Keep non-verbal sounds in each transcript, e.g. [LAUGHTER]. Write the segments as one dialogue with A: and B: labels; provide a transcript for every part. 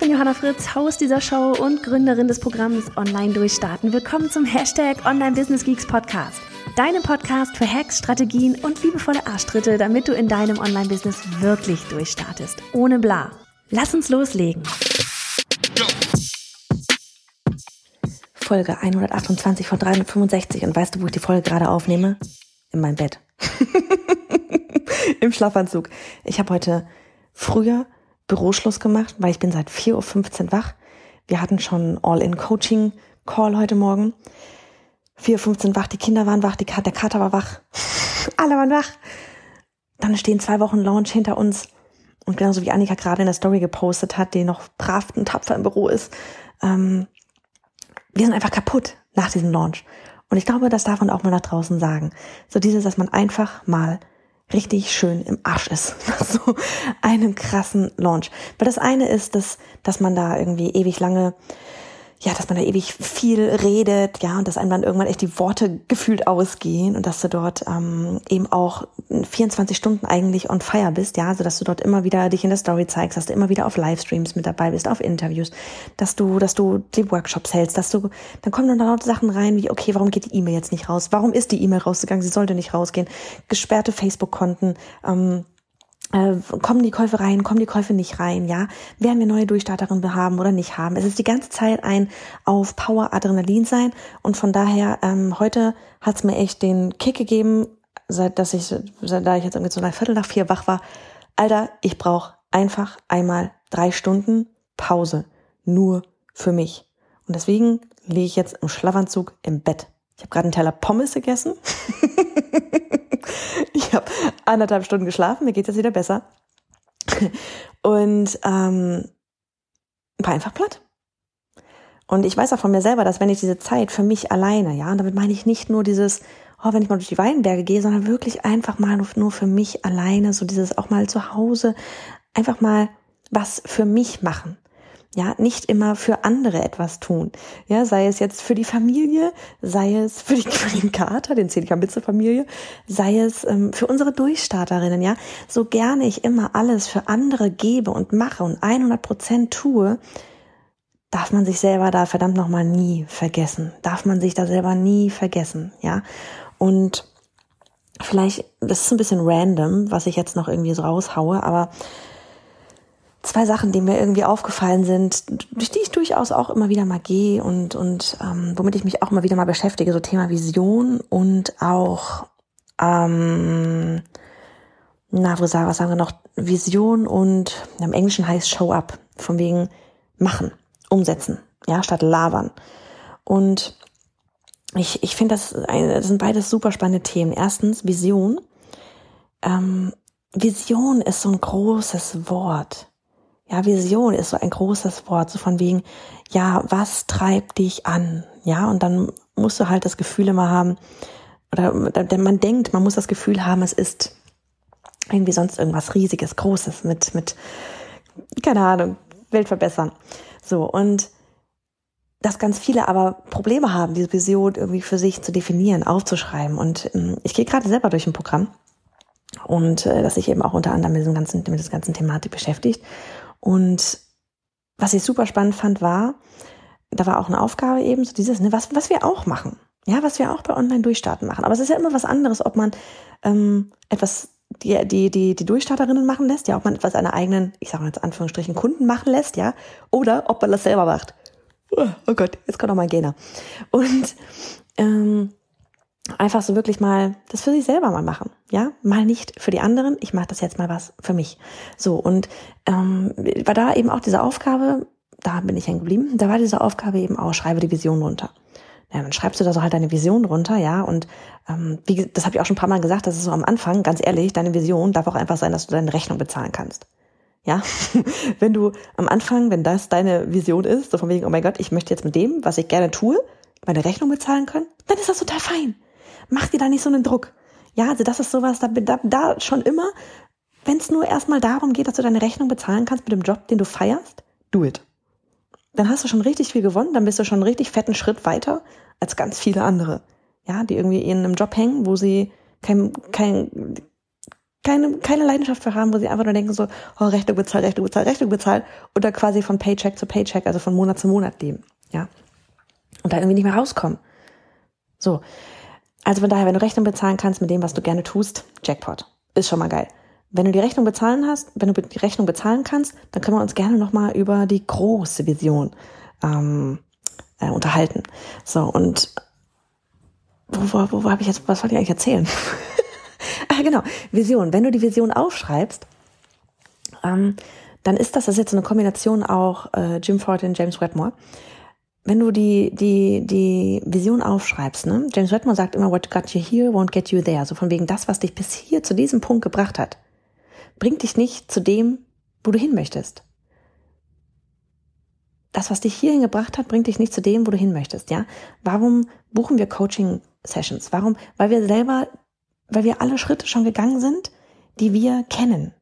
A: Bin Johanna Fritz, Haus dieser Show und Gründerin des Programms Online Durchstarten. Willkommen zum Hashtag Online Business Geeks Podcast. Deinem Podcast für Hacks, Strategien und liebevolle Arschtritte, damit du in deinem Online-Business wirklich durchstartest. Ohne bla. Lass uns loslegen. Folge 128 von 365 und weißt du, wo ich die Folge gerade aufnehme? In meinem Bett. [LAUGHS] Im Schlafanzug. Ich habe heute früher Büroschluss gemacht, weil ich bin seit 4.15 Uhr wach. Wir hatten schon All-in-Coaching-Call heute Morgen. 4.15 Uhr wach, die Kinder waren wach, die, der Kater war wach. [LAUGHS] Alle waren wach. Dann stehen zwei Wochen Launch hinter uns. Und genauso wie Annika gerade in der Story gepostet hat, die noch brav und tapfer im Büro ist. Ähm, wir sind einfach kaputt nach diesem Launch. Und ich glaube, das darf man auch mal nach draußen sagen. So dieses, dass man einfach mal richtig schön im Arsch ist. [LAUGHS] so einem krassen Launch. Weil das eine ist, dass, dass man da irgendwie ewig lange ja, dass man da ewig viel redet, ja, und dass einem dann irgendwann echt die Worte gefühlt ausgehen und dass du dort ähm, eben auch 24 Stunden eigentlich on fire bist, ja, also dass du dort immer wieder dich in der Story zeigst, dass du immer wieder auf Livestreams mit dabei bist, auf Interviews, dass du, dass du die Workshops hältst, dass du, dann kommen dann dort Sachen rein wie, okay, warum geht die E-Mail jetzt nicht raus? Warum ist die E-Mail rausgegangen? Sie sollte nicht rausgehen. Gesperrte Facebook-Konten, ähm, äh, kommen die Käufe rein, kommen die Käufe nicht rein, ja? Werden wir neue Durchstarterinnen haben oder nicht haben? Es ist die ganze Zeit ein auf Power Adrenalin sein und von daher ähm, heute hat's mir echt den Kick gegeben, seit dass ich, seit da ich jetzt irgendwie so ein Viertel nach vier wach war. Alter, ich brauche einfach einmal drei Stunden Pause, nur für mich. Und deswegen liege ich jetzt im Schlafanzug im Bett. Ich habe gerade einen Teller Pommes gegessen. [LAUGHS] [LAUGHS] ich habe anderthalb Stunden geschlafen, mir geht jetzt wieder besser. Und ähm, war einfach platt. Und ich weiß auch von mir selber, dass wenn ich diese Zeit für mich alleine, ja, und damit meine ich nicht nur dieses, oh, wenn ich mal durch die Weinberge gehe, sondern wirklich einfach mal nur für mich alleine, so dieses auch mal zu Hause, einfach mal was für mich machen. Ja, nicht immer für andere etwas tun. Ja, sei es jetzt für die Familie, sei es für, die, für den [LAUGHS] Kater, den Zedika-Mitze-Familie, sei es ähm, für unsere Durchstarterinnen, ja. So gerne ich immer alles für andere gebe und mache und 100 Prozent tue, darf man sich selber da verdammt nochmal nie vergessen. Darf man sich da selber nie vergessen, ja. Und vielleicht, das ist ein bisschen random, was ich jetzt noch irgendwie so raushaue, aber zwei Sachen, die mir irgendwie aufgefallen sind, durch die ich durchaus auch immer wieder mal gehe und, und ähm, womit ich mich auch immer wieder mal beschäftige, so Thema Vision und auch, ähm, na, wo sagen, was sagen wir noch, Vision und im Englischen heißt Show Up, von wegen machen, umsetzen, ja, statt labern. Und ich, ich finde, das, das sind beides super spannende Themen. Erstens Vision. Ähm, Vision ist so ein großes Wort. Ja, Vision ist so ein großes Wort, so von wegen, ja, was treibt dich an? Ja, und dann musst du halt das Gefühl immer haben, oder man denkt, man muss das Gefühl haben, es ist irgendwie sonst irgendwas Riesiges, Großes mit, mit, keine Ahnung, Welt verbessern. So, und dass ganz viele aber Probleme haben, diese Vision irgendwie für sich zu definieren, aufzuschreiben. Und ähm, ich gehe gerade selber durch ein Programm und äh, das sich eben auch unter anderem mit, diesem ganzen, mit dieser ganzen Thematik beschäftigt. Und was ich super spannend fand, war, da war auch eine Aufgabe eben, so dieses, ne, was, was wir auch machen. Ja, was wir auch bei Online-Durchstarten machen. Aber es ist ja immer was anderes, ob man ähm, etwas die, die, die, die Durchstarterinnen machen lässt, ja, ob man etwas einer eigenen, ich sage mal jetzt Anführungsstrichen, Kunden machen lässt, ja, oder ob man das selber macht. Oh Gott, jetzt kommt noch mal Gena. Und ähm, einfach so wirklich mal das für sich selber mal machen. Ja, mal nicht für die anderen. Ich mache das jetzt mal was für mich. So und ähm, war da eben auch diese Aufgabe. Da bin ich hängen geblieben. Da war diese Aufgabe eben auch schreibe die Vision runter. Ja, dann schreibst du da so halt deine Vision runter, ja. Und ähm, wie, das habe ich auch schon ein paar Mal gesagt. Das ist so am Anfang, ganz ehrlich, deine Vision darf auch einfach sein, dass du deine Rechnung bezahlen kannst. Ja, [LAUGHS] wenn du am Anfang, wenn das deine Vision ist, so von wegen, oh mein Gott, ich möchte jetzt mit dem, was ich gerne tue, meine Rechnung bezahlen können, dann ist das total fein. Mach dir da nicht so einen Druck. Ja, also das ist sowas, da, da, da schon immer, wenn es nur erstmal darum geht, dass du deine Rechnung bezahlen kannst mit dem Job, den du feierst, do it. Dann hast du schon richtig viel gewonnen, dann bist du schon einen richtig fetten Schritt weiter als ganz viele andere. Ja, die irgendwie in einem Job hängen, wo sie kein, kein, keine, keine Leidenschaft für haben, wo sie einfach nur denken so, oh, Rechnung bezahlt, Rechnung bezahlt, Rechnung bezahlt oder quasi von Paycheck zu Paycheck, also von Monat zu Monat leben, ja. Und da irgendwie nicht mehr rauskommen. So. Also von daher, wenn du Rechnung bezahlen kannst mit dem, was du gerne tust, Jackpot. Ist schon mal geil. Wenn du die Rechnung bezahlen hast, wenn du die Rechnung bezahlen kannst, dann können wir uns gerne nochmal über die große Vision ähm, äh, unterhalten. So, und wo, wo, wo, wo habe ich jetzt, was wollte ich eigentlich erzählen? [LAUGHS] ah, genau, Vision. Wenn du die Vision aufschreibst, ähm, dann ist das, das ist jetzt eine Kombination auch äh, Jim Ford und James Wedmore. Wenn du die, die, die Vision aufschreibst, ne? James Wedmore sagt immer, what got you here won't get you there. So von wegen das, was dich bis hier zu diesem Punkt gebracht hat, bringt dich nicht zu dem, wo du hin möchtest. Das, was dich hierhin gebracht hat, bringt dich nicht zu dem, wo du hin möchtest, ja? Warum buchen wir Coaching Sessions? Warum? Weil wir selber weil wir alle Schritte schon gegangen sind, die wir kennen.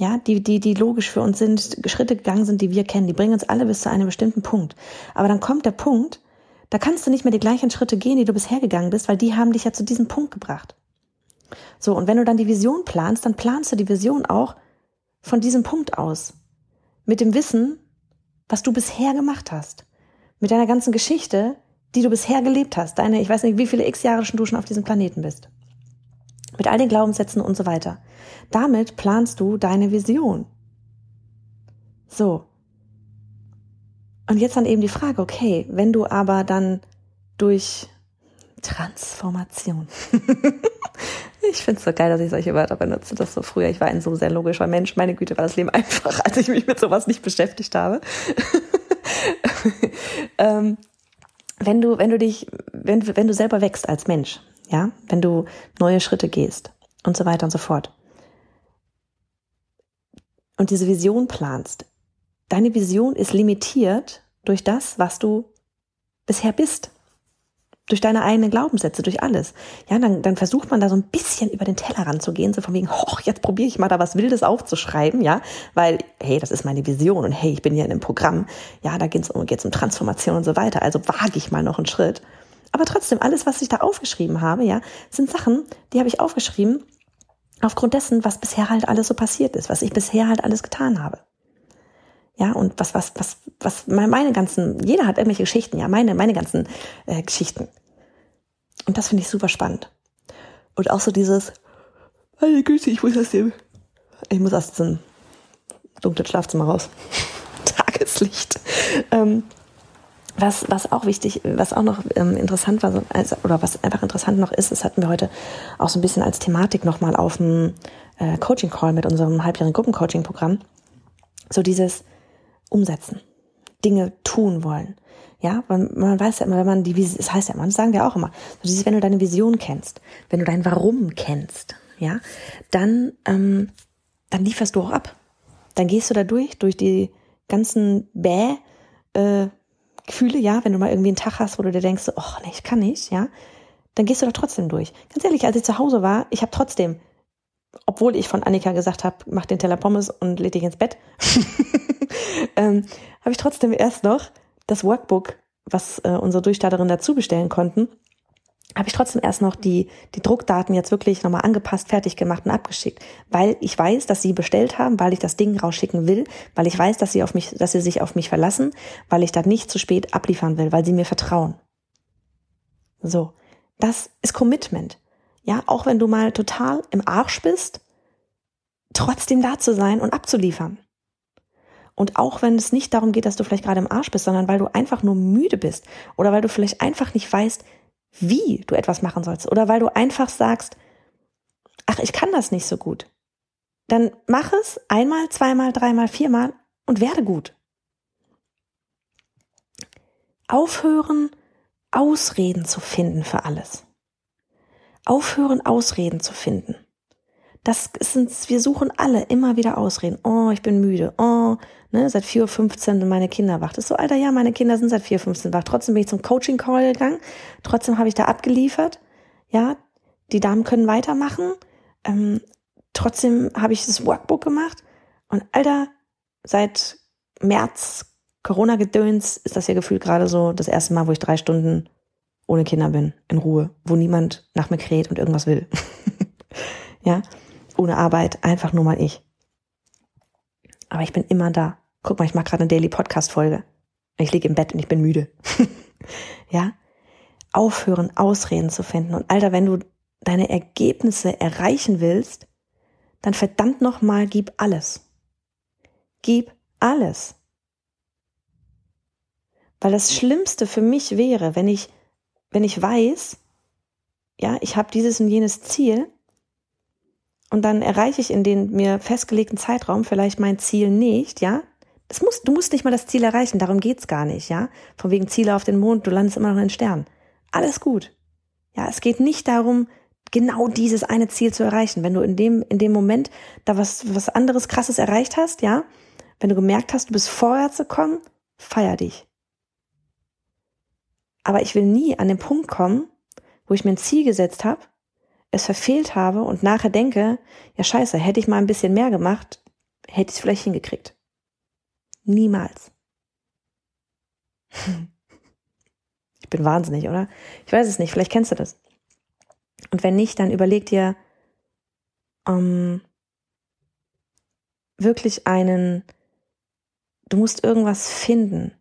A: Ja, die, die, die logisch für uns sind, Schritte gegangen sind, die wir kennen. Die bringen uns alle bis zu einem bestimmten Punkt. Aber dann kommt der Punkt, da kannst du nicht mehr die gleichen Schritte gehen, die du bisher gegangen bist, weil die haben dich ja zu diesem Punkt gebracht. So, und wenn du dann die Vision planst, dann planst du die Vision auch von diesem Punkt aus. Mit dem Wissen, was du bisher gemacht hast. Mit deiner ganzen Geschichte, die du bisher gelebt hast. Deine, ich weiß nicht, wie viele x Jahre schon du schon auf diesem Planeten bist mit all den Glaubenssätzen und so weiter. Damit planst du deine Vision. So. Und jetzt dann eben die Frage, okay, wenn du aber dann durch Transformation. [LAUGHS] ich finde es so geil, dass ich solche Wörter benutze. Das so früher. Ich war ein so sehr logischer Mensch. Meine Güte, war das Leben [LAUGHS] einfach, als ich mich mit sowas nicht beschäftigt habe. [LAUGHS] ähm, wenn du, wenn du dich, wenn, wenn du selber wächst als Mensch, ja, wenn du neue Schritte gehst und so weiter und so fort. Und diese Vision planst. Deine Vision ist limitiert durch das, was du bisher bist. Durch deine eigenen Glaubenssätze, durch alles. Ja, dann, dann versucht man da so ein bisschen über den Tellerrand zu gehen, so von wegen, hoch, jetzt probiere ich mal da was Wildes aufzuschreiben, ja, weil, hey, das ist meine Vision und hey, ich bin hier in einem Programm, ja, da geht es um, geht's um Transformation und so weiter, also wage ich mal noch einen Schritt. Aber trotzdem, alles, was ich da aufgeschrieben habe, ja, sind Sachen, die habe ich aufgeschrieben aufgrund dessen, was bisher halt alles so passiert ist, was ich bisher halt alles getan habe. Ja, und was, was, was, was meine ganzen, jeder hat irgendwelche Geschichten, ja, meine, meine ganzen äh, Geschichten. Und das finde ich super spannend. Und auch so dieses, meine Güte, ich muss aus dem, ich muss aus diesem dunklen Schlafzimmer raus. [LAUGHS] Tageslicht. Ähm, was, was auch wichtig, was auch noch ähm, interessant war, also, oder was einfach interessant noch ist, das hatten wir heute auch so ein bisschen als Thematik nochmal auf dem äh, Coaching-Call mit unserem halbjährigen Gruppencoaching-Programm. So dieses Umsetzen, Dinge tun wollen. Ja, weil man weiß ja immer, wenn man die Vision, das heißt ja immer, das sagen wir auch immer, so dieses, wenn du deine Vision kennst, wenn du dein Warum kennst, ja, dann, ähm, dann lieferst du auch ab. Dann gehst du da durch, durch die ganzen Bäh, äh, Gefühle, ja, wenn du mal irgendwie einen Tag hast, wo du dir denkst, oh nee, ich kann nicht, ja, dann gehst du da trotzdem durch. Ganz ehrlich, als ich zu Hause war, ich habe trotzdem, obwohl ich von Annika gesagt habe, mach den Teller Pommes und leg dich ins Bett, [LAUGHS] ähm, habe ich trotzdem erst noch das Workbook, was äh, unsere Durchstarterin dazu bestellen konnten, habe ich trotzdem erst noch die, die Druckdaten jetzt wirklich nochmal angepasst, fertig gemacht und abgeschickt. Weil ich weiß, dass sie bestellt haben, weil ich das Ding rausschicken will, weil ich weiß, dass sie auf mich, dass sie sich auf mich verlassen, weil ich da nicht zu spät abliefern will, weil sie mir vertrauen. So. Das ist Commitment. Ja, auch wenn du mal total im Arsch bist, trotzdem da zu sein und abzuliefern. Und auch wenn es nicht darum geht, dass du vielleicht gerade im Arsch bist, sondern weil du einfach nur müde bist oder weil du vielleicht einfach nicht weißt, wie du etwas machen sollst oder weil du einfach sagst, ach, ich kann das nicht so gut. Dann mach es einmal, zweimal, dreimal, viermal und werde gut. Aufhören, Ausreden zu finden für alles. Aufhören, Ausreden zu finden. Das sind, wir suchen alle immer wieder Ausreden. Oh, ich bin müde. Oh, ne, seit 4.15 Uhr sind meine Kinder wach. Das ist so, Alter, ja, meine Kinder sind seit 4.15 Uhr wach. Trotzdem bin ich zum Coaching-Call gegangen. Trotzdem habe ich da abgeliefert. Ja, die Damen können weitermachen. Ähm, trotzdem habe ich das Workbook gemacht. Und Alter, seit März Corona-Gedöns ist das ja gefühlt gerade so das erste Mal, wo ich drei Stunden ohne Kinder bin, in Ruhe, wo niemand nach mir kräht und irgendwas will. [LAUGHS] ja, ohne Arbeit, einfach nur mal ich. Aber ich bin immer da. Guck mal, ich mache gerade eine Daily Podcast Folge. Ich liege im Bett und ich bin müde. [LAUGHS] ja, aufhören, Ausreden zu finden. Und Alter, wenn du deine Ergebnisse erreichen willst, dann verdammt noch mal, gib alles. Gib alles. Weil das Schlimmste für mich wäre, wenn ich, wenn ich weiß, ja, ich habe dieses und jenes Ziel und dann erreiche ich in den mir festgelegten Zeitraum vielleicht mein Ziel nicht, ja. Das muss, du musst nicht mal das Ziel erreichen, darum geht's gar nicht, ja. Von wegen Ziele auf den Mond, du landest immer noch in den Sternen. Alles gut. Ja, es geht nicht darum, genau dieses eine Ziel zu erreichen. Wenn du in dem, in dem Moment da was, was anderes krasses erreicht hast, ja, wenn du gemerkt hast, du bist vorwärts gekommen, feier dich. Aber ich will nie an den Punkt kommen, wo ich mir ein Ziel gesetzt habe, es verfehlt habe und nachher denke, ja scheiße, hätte ich mal ein bisschen mehr gemacht, hätte ich es vielleicht hingekriegt. Niemals. Ich bin wahnsinnig, oder? Ich weiß es nicht, vielleicht kennst du das. Und wenn nicht, dann überleg dir ähm, wirklich einen, du musst irgendwas finden,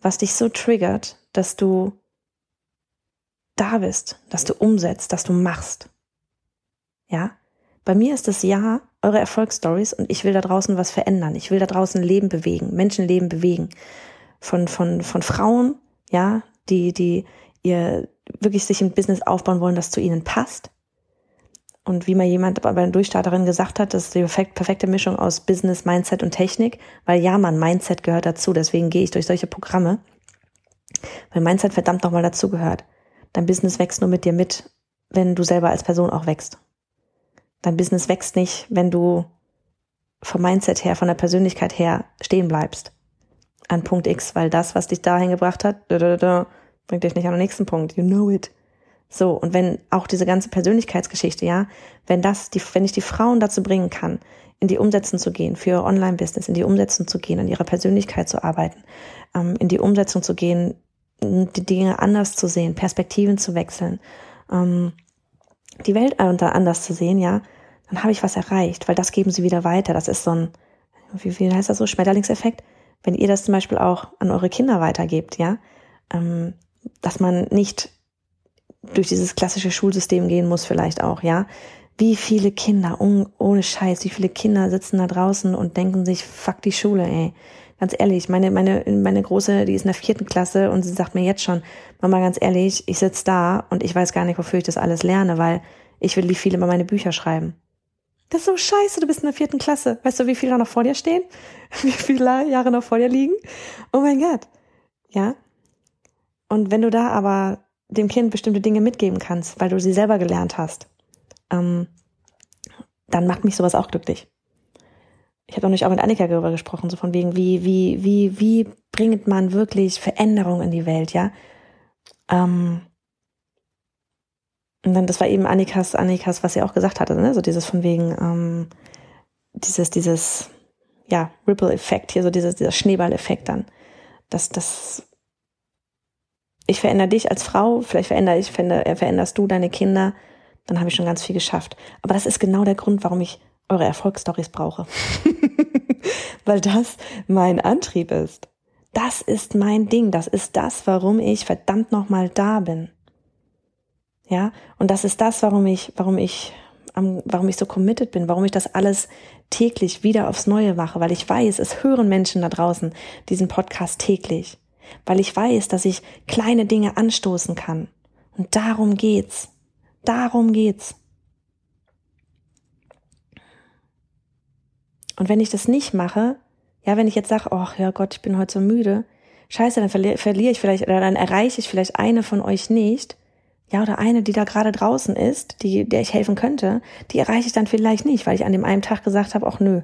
A: was dich so triggert, dass du da bist, dass du umsetzt, dass du machst. Ja? Bei mir ist das Ja eure Erfolgsstories und ich will da draußen was verändern. Ich will da draußen Leben bewegen, Menschenleben bewegen. Von, von, von Frauen, ja, die, die ihr wirklich sich ein Business aufbauen wollen, das zu ihnen passt. Und wie mal jemand bei einer Durchstarterin gesagt hat, das ist die perfekte Mischung aus Business, Mindset und Technik, weil ja, man, Mindset gehört dazu, deswegen gehe ich durch solche Programme, weil Mindset verdammt nochmal dazu gehört. Dein Business wächst nur mit dir mit, wenn du selber als Person auch wächst. Dein Business wächst nicht, wenn du vom Mindset her, von der Persönlichkeit her stehen bleibst. An Punkt X, weil das, was dich dahin gebracht hat, bringt dich nicht an den nächsten Punkt. You know it. So, und wenn auch diese ganze Persönlichkeitsgeschichte, ja, wenn das, die, wenn ich die Frauen dazu bringen kann, in die Umsetzung zu gehen, für Online-Business, in die Umsetzung zu gehen, an ihrer Persönlichkeit zu arbeiten, ähm, in die Umsetzung zu gehen, die Dinge anders zu sehen, Perspektiven zu wechseln, ähm, die Welt anders zu sehen, ja, dann habe ich was erreicht, weil das geben sie wieder weiter. Das ist so ein, wie, wie heißt das so, Schmetterlingseffekt? Wenn ihr das zum Beispiel auch an eure Kinder weitergebt, ja, ähm, dass man nicht durch dieses klassische Schulsystem gehen muss vielleicht auch, ja. Wie viele Kinder, ohne Scheiß, wie viele Kinder sitzen da draußen und denken sich, fuck die Schule, ey. Ganz ehrlich, meine, meine, meine Große, die ist in der vierten Klasse und sie sagt mir jetzt schon, Mama, ganz ehrlich, ich sitze da und ich weiß gar nicht, wofür ich das alles lerne, weil ich will wie viele mal meine Bücher schreiben. Das ist so scheiße, du bist in der vierten Klasse. Weißt du, wie viele da noch vor dir stehen? [LAUGHS] Wie viele Jahre noch vor dir liegen? Oh mein Gott. Ja. Und wenn du da aber dem Kind bestimmte Dinge mitgeben kannst, weil du sie selber gelernt hast, ähm, dann macht mich sowas auch glücklich. Ich habe auch nicht auch mit Annika darüber gesprochen, so von wegen, wie, wie, wie, wie bringt man wirklich Veränderung in die Welt, ja? Ähm, und dann, das war eben Annikas, Annikas, was sie auch gesagt hatte, ne? So dieses von wegen, ähm, dieses, dieses, ja, Ripple-Effekt hier, so dieses, dieser Schneeball-Effekt dann. Das, das ich verändere dich als Frau, vielleicht verändere ich, veränderst du deine Kinder, dann habe ich schon ganz viel geschafft. Aber das ist genau der Grund, warum ich eure Erfolgsstories brauche. [LAUGHS] Weil das mein Antrieb ist. Das ist mein Ding. Das ist das, warum ich verdammt nochmal da bin. Ja, und das ist das, warum ich, warum ich, warum ich so committed bin, warum ich das alles täglich wieder aufs Neue mache, weil ich weiß, es hören Menschen da draußen diesen Podcast täglich weil ich weiß, dass ich kleine Dinge anstoßen kann. Und darum geht's. Darum geht's. Und wenn ich das nicht mache, ja, wenn ich jetzt sage, ach ja Gott, ich bin heute so müde, scheiße, dann verli verliere ich vielleicht, oder dann erreiche ich vielleicht eine von euch nicht. ja, oder eine, die da gerade draußen ist, die, der ich helfen könnte, die erreiche ich dann vielleicht nicht, weil ich an dem einen Tag gesagt habe, ach nö,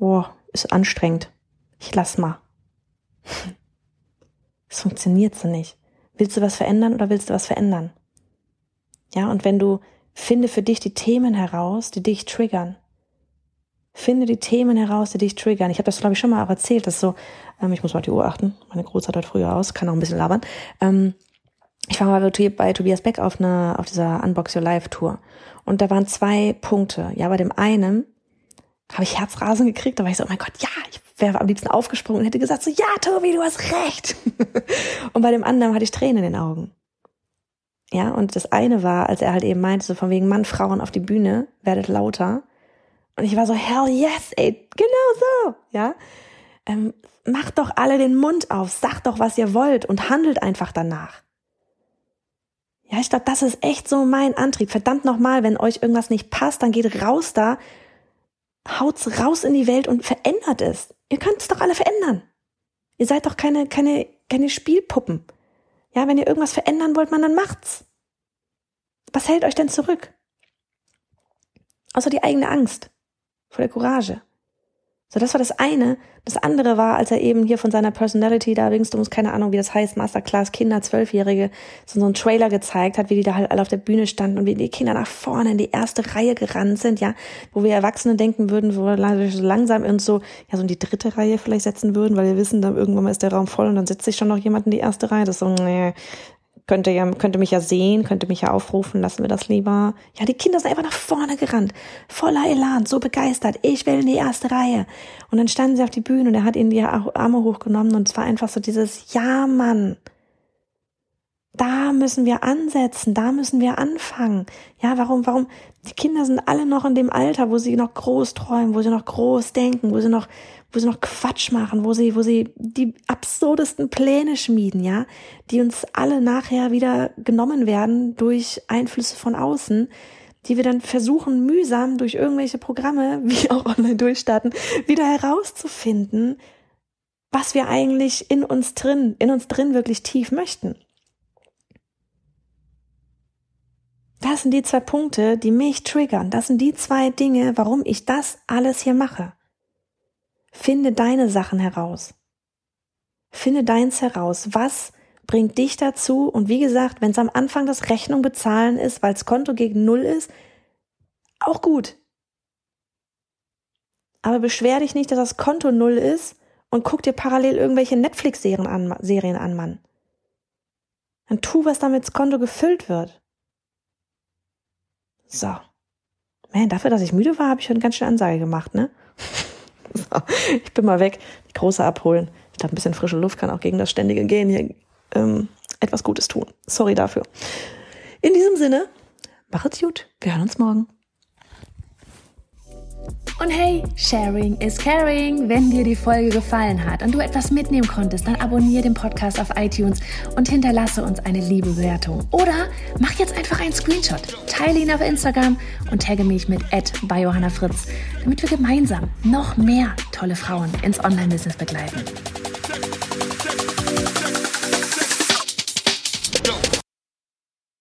A: oh, ist anstrengend. Ich lass mal. [LAUGHS] Es funktioniert so nicht. Willst du was verändern oder willst du was verändern? Ja, und wenn du finde für dich die Themen heraus, die dich triggern. Finde die Themen heraus, die dich triggern. Ich habe das, glaube ich, schon mal auch erzählt, dass so, ähm, ich muss mal die Uhr achten, meine Großzeit heute früher aus, kann auch ein bisschen labern. Ähm, ich war mal bei Tobias Beck auf einer, auf dieser Unbox Your Life Tour. Und da waren zwei Punkte. Ja, bei dem einen habe ich Herzrasen gekriegt, da war ich so, oh mein Gott, ja, ich wäre am liebsten aufgesprungen und hätte gesagt so, ja, Tobi, du hast recht. [LAUGHS] und bei dem anderen hatte ich Tränen in den Augen. Ja, und das eine war, als er halt eben meinte, so von wegen Mann, Frauen auf die Bühne, werdet lauter. Und ich war so, hell yes, ey, genau so, ja. Ähm, macht doch alle den Mund auf, sagt doch, was ihr wollt und handelt einfach danach. Ja, ich glaube, das ist echt so mein Antrieb. Verdammt nochmal, wenn euch irgendwas nicht passt, dann geht raus da, haut's raus in die Welt und verändert es. Ihr könnt es doch alle verändern. Ihr seid doch keine, keine, keine Spielpuppen. Ja, wenn ihr irgendwas verändern wollt, man, dann macht's. Was hält euch denn zurück? Außer die eigene Angst vor der Courage. So, das war das eine. Das andere war, als er eben hier von seiner Personality da ringsum, keine Ahnung, wie das heißt, Masterclass Kinder, Zwölfjährige, so, so einen Trailer gezeigt hat, wie die da halt alle auf der Bühne standen und wie die Kinder nach vorne in die erste Reihe gerannt sind, ja, wo wir Erwachsene denken würden, wo wir so langsam uns so, ja, so in die dritte Reihe vielleicht setzen würden, weil wir wissen, dann irgendwann mal ist der Raum voll und dann sitzt sich schon noch jemand in die erste Reihe. Das ist so, nee, könnte ja, könnte mich ja sehen, könnte mich ja aufrufen, lassen wir das lieber. Ja, die Kinder sind einfach nach vorne gerannt, voller Elan, so begeistert, ich will in die erste Reihe. Und dann standen sie auf die Bühne und er hat ihnen die Arme hochgenommen und es war einfach so dieses, ja, Mann, da müssen wir ansetzen, da müssen wir anfangen. Ja, warum, warum? Die Kinder sind alle noch in dem Alter, wo sie noch groß träumen, wo sie noch groß denken, wo sie noch, wo sie noch Quatsch machen, wo sie, wo sie die absurdesten Pläne schmieden, ja, die uns alle nachher wieder genommen werden durch Einflüsse von außen, die wir dann versuchen, mühsam durch irgendwelche Programme, [LAUGHS] wie auch online durchstarten, wieder herauszufinden, was wir eigentlich in uns drin, in uns drin wirklich tief möchten. Das sind die zwei Punkte, die mich triggern. Das sind die zwei Dinge, warum ich das alles hier mache. Finde deine Sachen heraus. Finde deins heraus. Was bringt dich dazu? Und wie gesagt, wenn es am Anfang das Rechnung bezahlen ist, weil das Konto gegen Null ist, auch gut. Aber beschwer dich nicht, dass das Konto Null ist und guck dir parallel irgendwelche Netflix-Serien an, Serien an, Mann. Dann tu, was damit das Konto gefüllt wird. So. Man, dafür, dass ich müde war, habe ich schon ganz schön Ansage gemacht, ne? [LAUGHS] so, [LAUGHS] ich bin mal weg. Die große abholen. Ich glaube, ein bisschen frische Luft kann auch gegen das ständige Gehen hier ähm, etwas Gutes tun. Sorry dafür. In diesem Sinne, macht's gut. Wir hören uns morgen.
B: Und hey, Sharing is Caring. Wenn dir die Folge gefallen hat und du etwas mitnehmen konntest, dann abonniere den Podcast auf iTunes und hinterlasse uns eine liebe Bewertung. Oder mach jetzt einfach einen Screenshot, teile ihn auf Instagram und tagge mich mit bei Johanna Fritz, damit wir gemeinsam noch mehr tolle Frauen ins Online-Business begleiten.